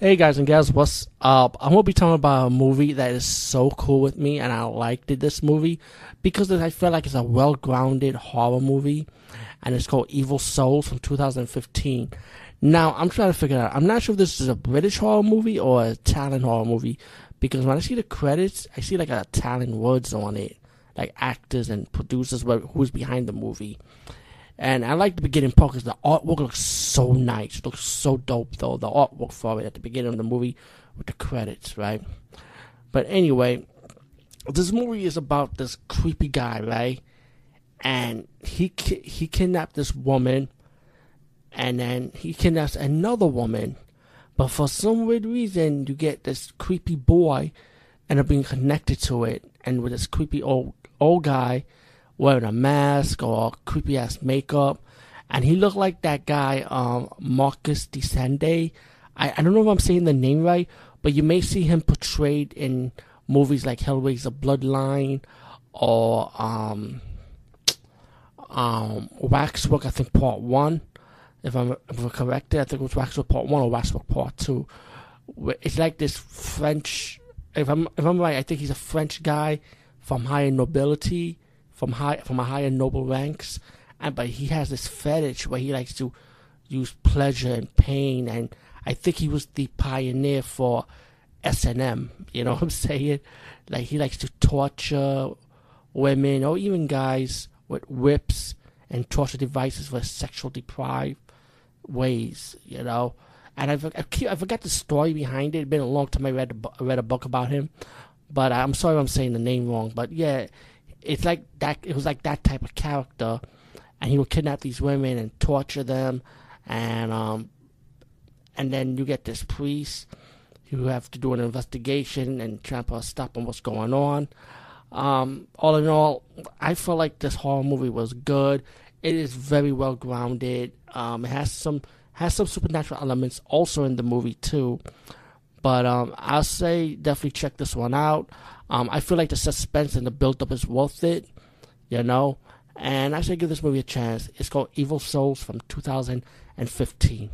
Hey guys and gals, what's up? I'm gonna be talking about a movie that is so cool with me, and I liked it, this movie because I feel like it's a well-grounded horror movie, and it's called Evil Souls from 2015. Now I'm trying to figure out. I'm not sure if this is a British horror movie or a Italian horror movie because when I see the credits, I see like a Italian words on it, like actors and producers, who's behind the movie. And I like the beginning part because the artwork looks so nice. It looks so dope, though. The artwork for it at the beginning of the movie with the credits, right? But anyway, this movie is about this creepy guy, right? And he he kidnapped this woman, and then he kidnaps another woman. But for some weird reason, you get this creepy boy end up being connected to it, and with this creepy old old guy wearing a mask or creepy ass makeup. And he looked like that guy, um, Marcus Descende. I, I don't know if I'm saying the name right, but you may see him portrayed in movies like Hellraiser Bloodline or um, um, Waxwork, I think Part 1. If I'm, if I'm correct, I think it was Waxwork Part 1 or Waxwork Part 2. It's like this French, if I'm, if I'm right, I think he's a French guy from higher nobility from high from a higher noble ranks, and but he has this fetish where he likes to use pleasure and pain, and I think he was the pioneer for S and M. You know what I'm saying? Like he likes to torture women or even guys with whips and torture devices for sexual deprived ways. You know. And I, I, I forgot the story behind it. It's been a long time I read I read a book about him, but I'm sorry I'm saying the name wrong. But yeah, it's like that. It was like that type of character, and he would kidnap these women and torture them, and um, and then you get this priest who have to do an investigation and try to stop on what's going on. Um, all in all, I feel like this horror movie was good. It is very well grounded. Um, it has some has some supernatural elements also in the movie too. But um, I'll say definitely check this one out. Um, I feel like the suspense and the build up is worth it, you know. And I say give this movie a chance. It's called Evil Souls from 2015.